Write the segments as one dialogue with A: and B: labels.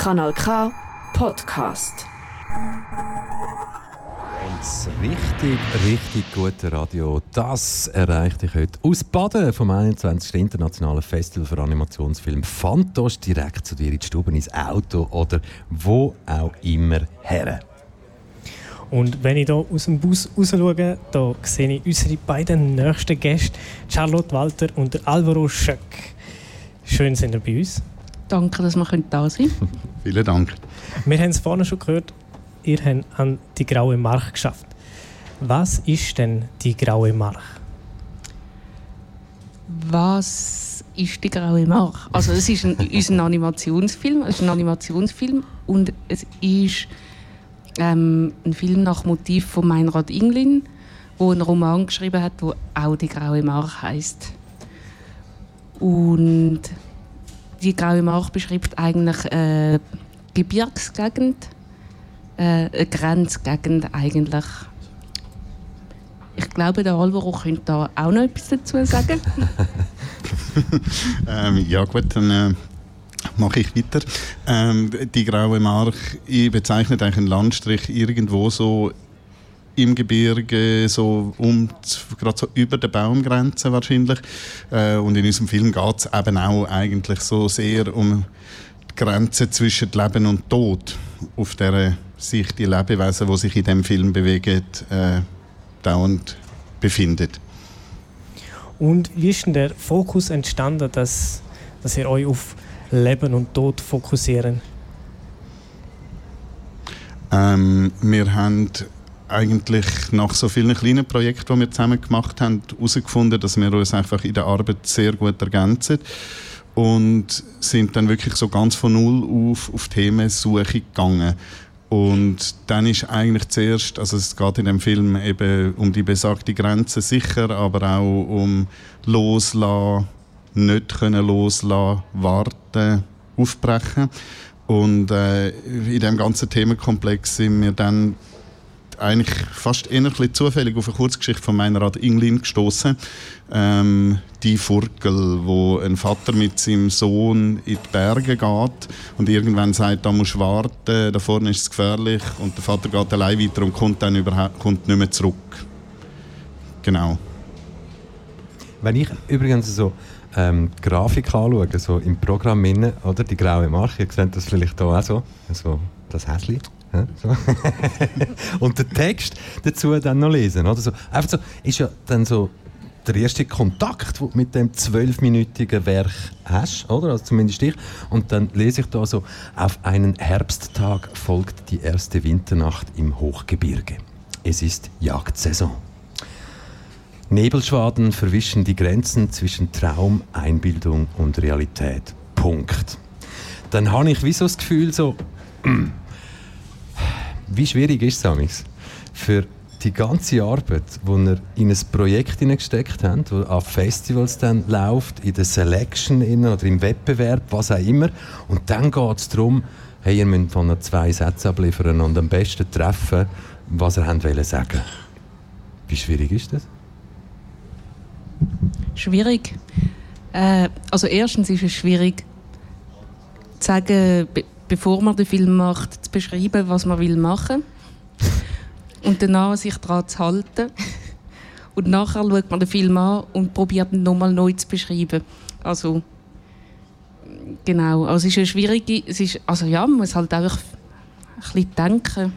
A: Kanal K Podcast.
B: Und das richtig, richtig gute Radio, das erreicht ich heute aus Baden vom 21. Internationalen Festival für Animationsfilm Fantos direkt zu dir in die Stube, ins Auto oder wo auch immer her.
C: Und wenn ich hier aus dem Bus raus schaue, da sehe ich unsere beiden nächsten Gäste, Charlotte Walter und Alvaro Schöck. Schön sind ihr bei uns.
D: Danke, dass wir da sein können.
E: Vielen Dank.
C: Wir haben es vorhin schon gehört, ihr habt an die Graue Mark geschafft. Was ist denn die Graue Mark?
D: Was ist die Graue Mark? Also es ist ein, unser Animationsfilm, es ist ein Animationsfilm und es ist ähm, ein Film nach Motiv von Meinrad Inglin, wo einen Roman geschrieben hat, wo auch die Graue Mark heißt. Und die Graue Mark beschreibt eigentlich eine Gebirgsgegend, äh, eine Grenzgegend eigentlich. Ich glaube, der Alvaro könnte da auch noch etwas dazu sagen.
E: ähm, ja gut, dann äh, mache ich weiter. Ähm, die Graue Mark ich bezeichnet eigentlich einen Landstrich irgendwo so im Gebirge, so um, gerade so über der Baumgrenze wahrscheinlich. Äh, und in unserem Film geht es eben auch eigentlich so sehr um die Grenze zwischen Leben und Tod, auf der sich die Lebewesen, die sich in dem Film bewegen, äh, dauernd befindet.
C: Und wie ist denn der Fokus entstanden, dass, dass ihr euch auf Leben und Tod fokussieren?
E: Ähm, wir haben eigentlich nach so vielen kleinen Projekten, die wir zusammen gemacht haben, herausgefunden, dass wir uns einfach in der Arbeit sehr gut ergänzen und sind dann wirklich so ganz von Null auf auf Themensuche gegangen. Und dann ist eigentlich zuerst, also es geht in dem Film eben um die besagte Grenze sicher, aber auch um loslassen, nicht können loslassen, warten, aufbrechen. Und äh, in dem ganzen Themenkomplex sind wir dann eigentlich fast eher ein zufällig auf eine Kurzgeschichte von Meinrad Inglin gestoßen. Ähm, die Furkel, wo ein Vater mit seinem Sohn in die Berge geht und irgendwann sagt, da musst du warten, da vorne ist es gefährlich und der Vater geht allein weiter und kommt dann kommt nicht mehr zurück. Genau.
B: Wenn ich übrigens so ähm, die Grafik anschaue, so im Programm innen, oder die graue Marke, ihr seht das vielleicht hier auch so, so das Häschen. So. und den Text dazu dann noch lesen. Oder? So, einfach so, ist ja dann so der erste Kontakt, den du mit dem zwölfminütigen Werk hast, oder? Also zumindest ich. Und dann lese ich da so, auf einen Herbsttag folgt die erste Winternacht im Hochgebirge. Es ist Jagdsaison. Nebelschwaden verwischen die Grenzen zwischen Traum, Einbildung und Realität. Punkt. Dann habe ich wie so das Gefühl, so, wie schwierig ist es für die ganze Arbeit, die ihr in ein Projekt hineingesteckt habt, das an Festivals dann läuft, in der Selection oder im Wettbewerb, was auch immer. Und dann geht es darum, hey, ihr müsst von zwei Sätze abliefern und am besten treffen, was ihr wollt sagen. Wie schwierig ist das?
D: Schwierig. Äh, also erstens ist es schwierig, zu sagen, bevor man den Film macht, zu beschreiben, was man will machen und danach sich daran zu halten. Und nachher schaut man den Film an und probiert ihn nochmal neu zu beschreiben. Also, genau. Also es ist eine schwierige, es ist, also ja, man muss halt einfach ein bisschen denken.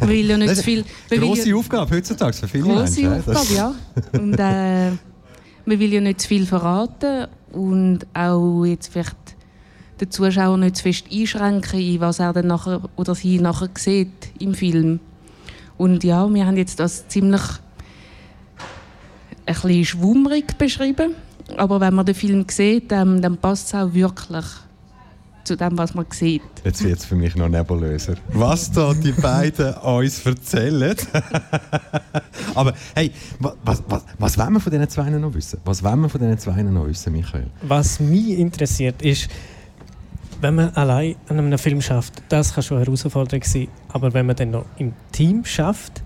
D: man will ja nicht zu viel...
B: Grosse ja, Aufgabe heutzutage für viele
D: grosse Menschen. Grosse Aufgabe, ja. Und äh, man will ja nicht zu viel verraten und auch jetzt vielleicht den Zuschauer nicht zu fest einschränken, in was er dann nachher oder sie nachher sieht im Film. Und ja, wir haben jetzt das ziemlich ein bisschen schwummrig beschrieben, aber wenn man den Film sieht, dann, dann passt es auch wirklich zu dem, was man sieht.
B: Jetzt wird es für mich noch nebulöser. Was da die beiden uns erzählen. Aber hey, was, was, was wollen wir von diesen zwei noch wissen? Was wollen wir von diesen zwei noch wissen, Michael?
C: Was mich interessiert ist, wenn man allein an einem Film schafft, das kann schon eine Herausforderung sein, aber wenn man dann noch im Team schafft,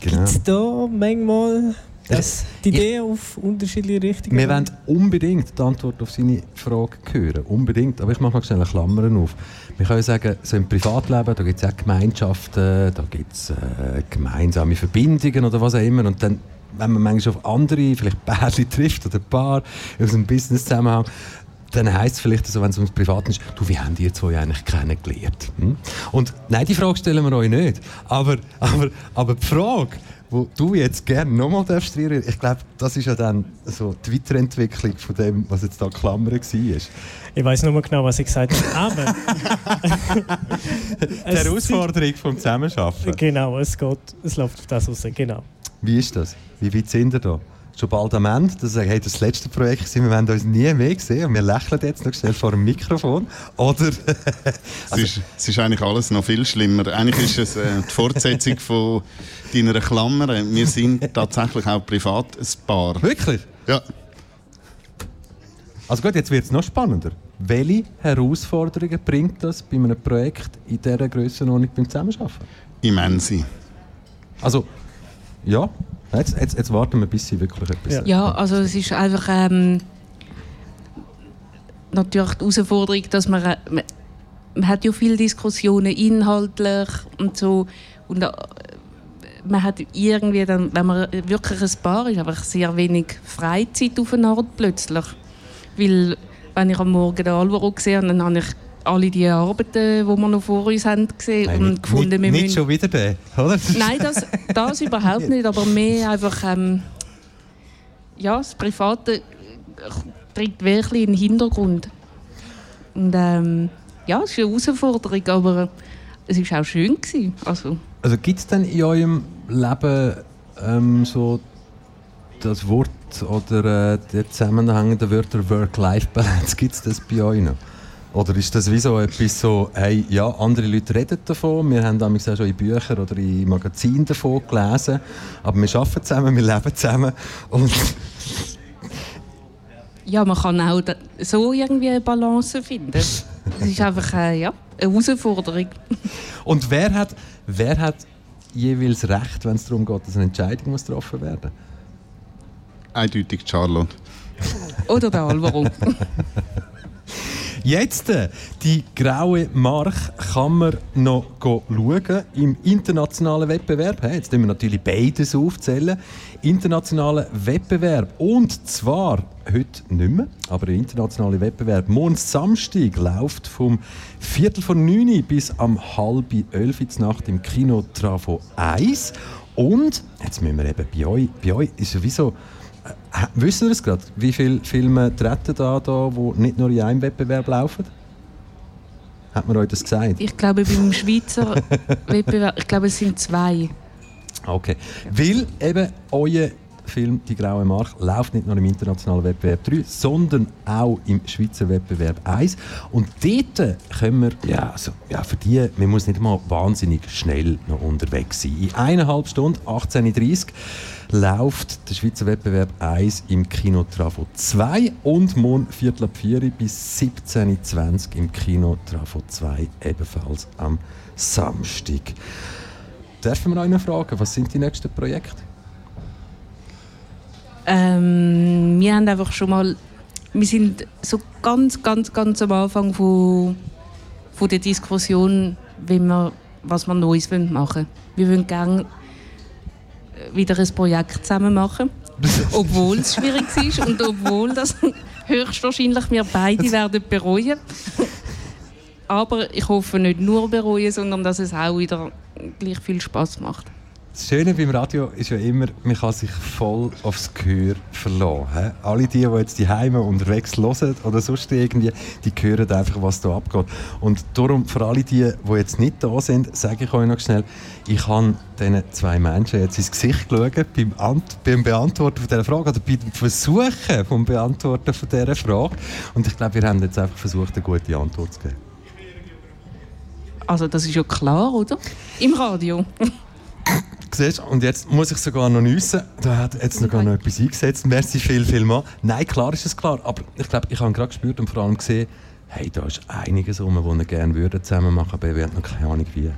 C: genau. gibt es da manchmal Das, die Idee auf unterschiedliche Richtungen.
B: Wir wollen unbedingt die Antwort auf seine Frage hören. Unbedingt. Aber ich mache noch schnell Klammern auf. Wir können sagen, so im Privatleben, da gibt es auch Gemeinschaften, da gibt es äh, gemeinsame Verbindungen oder was auch immer. Und dann, wenn man manchmal auf andere, vielleicht Pärchen trifft oder Paar aus einem Business-Zusammenhang, dann heisst es vielleicht, also, wenn es ums Privaten ist, du, wie haben die zwei eigentlich kennengelernt? Hm? Und nein, die Frage stellen wir euch nicht. Aber, aber, aber die Frage, wo du jetzt gerne nochmal darfst ich glaube, das ist ja dann so die Weiterentwicklung von dem, was jetzt da Klammern war.
C: Ich weiß nur genau, was ich gesagt habe, aber...
B: die Herausforderung vom Zusammenarbeiten.
C: Genau, es geht, es läuft auf das raus, genau.
B: Wie ist das? Wie weit sind ihr da? Schon bald am Ende. Das, hey, das letzte Projekt sind, wir werden uns nie mehr sehen und wir lächeln jetzt noch schnell vor dem Mikrofon. Oder? also,
E: es, ist, es ist eigentlich alles noch viel schlimmer. Eigentlich ist es äh, die Fortsetzung von deiner Klammer. Wir sind tatsächlich auch privat ein Paar.
B: Wirklich?
E: Ja.
B: Also gut, jetzt wird es noch spannender. Welche Herausforderungen bringt das bei einem Projekt in dieser Grössenordnung beim Zusammenarbeiten?
E: Immense.
B: Also, ja, Jetzt, jetzt, jetzt, warten wir, bis sie wirklich etwas
D: Ja, ja also es ist einfach ähm, natürlich die Herausforderung, dass man, äh, man, man, hat ja viele Diskussionen inhaltlich und so. Und äh, man hat irgendwie dann, wenn man wirklich ein Paar ist, einfach sehr wenig Freizeit auf eine Art plötzlich, weil wenn ich am Morgen den Alvaro sehe, dann habe ich alle die Arbeiten, die wir noch vor uns haben gesehen Nein, und gefunden,
B: nicht, wir nicht schon wieder den, oder?
D: Nein, das, das überhaupt nicht, aber mehr einfach ähm, ja, das Private tritt wirklich in den Hintergrund. Und ähm, ja, es ist eine Herausforderung, aber es war auch schön. Gewesen. Also,
B: also gibt es denn in eurem Leben ähm, so das Wort oder äh, der zusammenhängende Wörter Work-Life-Balance, gibt es das bei euch noch? Oder ist das wie so etwas so, hey, ja, andere Leute reden davon, wir haben damals auch schon in Büchern oder in Magazinen davon gelesen, aber wir arbeiten zusammen, wir leben zusammen und
D: ja, man kann auch so irgendwie eine Balance finden. Es ist einfach äh, ja, eine Herausforderung.
B: Und wer hat, wer hat jeweils Recht, wenn es darum geht, dass eine Entscheidung muss getroffen werden
E: Eindeutig Charlotte.
D: Oder der Alvaro.
B: Jetzt, äh, die graue Mark kann man noch schauen im internationalen Wettbewerb. Jetzt müssen wir natürlich beides aufzählen. Internationaler Wettbewerb. Und zwar heute nicht mehr, aber der internationale Wettbewerb morgen Samstag läuft vom Viertel von 9 bis am halb elf Nacht im Kino Trafo 1. Und jetzt müssen wir eben bei euch, bei euch ist sowieso wissen wir es gerade? Wie viele Filme treten da, da, die nicht nur in einem Wettbewerb laufen? Hat man euch das gesagt?
D: Ich glaube, beim Schweizer Wettbewerb, ich glaube, es sind zwei.
B: Okay. Weil eben euer Film «Die graue Mark» läuft nicht nur im internationalen Wettbewerb 3, sondern auch im Schweizer Wettbewerb 1. Und dort können wir, ja, also, ja für die, man muss nicht mal wahnsinnig schnell noch unterwegs sein. In eineinhalb Stunden, 18.30 Uhr, läuft der Schweizer Wettbewerb 1 im Kino Trafo 2 und morgen Viertel ab 4 bis 17.20 Uhr im Kino Trafo 2 ebenfalls am Samstag. Dürfen wir euch noch fragen, was sind die nächsten Projekte?
D: Ähm, wir haben einfach schon mal, wir sind so ganz, ganz, ganz am Anfang von, von der Diskussion, wie wir, was wir Neues machen wollen. Wir wollen gerne wieder ein Projekt zusammen machen. obwohl es schwierig ist und obwohl das höchstwahrscheinlich wir beide werden bereuen. Aber ich hoffe nicht nur bereuen, sondern dass es auch wieder gleich viel Spaß macht.
B: Das Schöne beim Radio ist ja immer, man kann sich voll aufs Gehör verlassen. Alle die, die jetzt die Heime unterwegs hören oder sonst irgendwie, die hören einfach, was da abgeht. Und darum, für alle die, die jetzt nicht da sind, sage ich euch noch schnell, ich habe diesen zwei Menschen jetzt ins Gesicht geschaut beim, Ant beim Beantworten dieser Frage oder beim Versuchen vom Beantworten dieser Frage. Und ich glaube, wir haben jetzt einfach versucht, eine gute Antwort zu geben.
D: Also das ist ja klar, oder? Im Radio.
B: Siehst, und jetzt muss ich sogar noch nüssen. Da hat jetzt noch, noch etwas eingesetzt. Merci viel, viel mal. Nein, klar ist es klar. Aber ich glaube, ich habe gerade gespürt und vor allem gesehen, hey, da ist einiges rum, was wir gerne würden zusammen machen, aber wir haben noch keine Ahnung wie.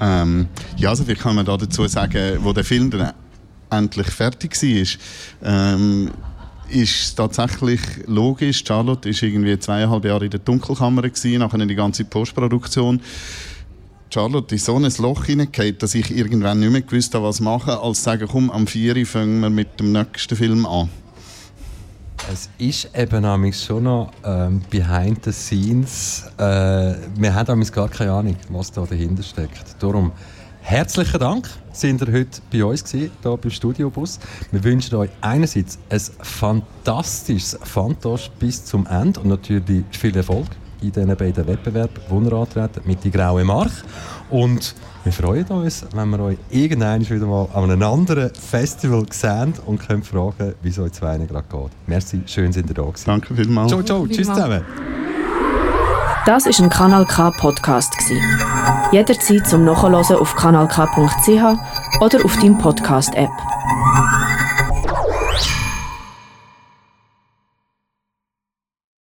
E: Ähm, ja, also vielleicht kann man da dazu sagen, wo der Film dann endlich fertig war. Ähm, ist tatsächlich logisch. Charlotte ist irgendwie zweieinhalb Jahre in der Dunkelkammer gewesen, nachher die ganze Postproduktion. Charlotte ist so ein Loch hineingefallen, dass ich irgendwann nicht mehr gewusst habe, was machen, als sagen, komm, am 4 fangen wir mit dem nächsten Film an.
B: Es ist eben schon noch ähm, behind the scenes. Äh, wir haben gar keine Ahnung, was da dahinter steckt. Darum herzlichen Dank, sind ihr heute bei uns gewesen, hier beim Studiobus. Wir wünschen euch einerseits ein fantastisches Fantosch bis zum Ende und natürlich viel Erfolg in diesen beiden Wettbewerben, die ihr antreten, mit die Graue Mark. Und wir freuen uns, wenn wir euch irgendwann wieder mal an einem anderen Festival sehen und können fragen, wie es euch zwei gerade geht. Merci, schön sind ihr da gewesen.
E: Danke vielmals.
B: Ciao, ciao, tschüss zusammen.
A: Das ist ein Kanal K Podcast Jederzeit zum Nachhören auf kanalk.ch oder auf deinem Podcast App.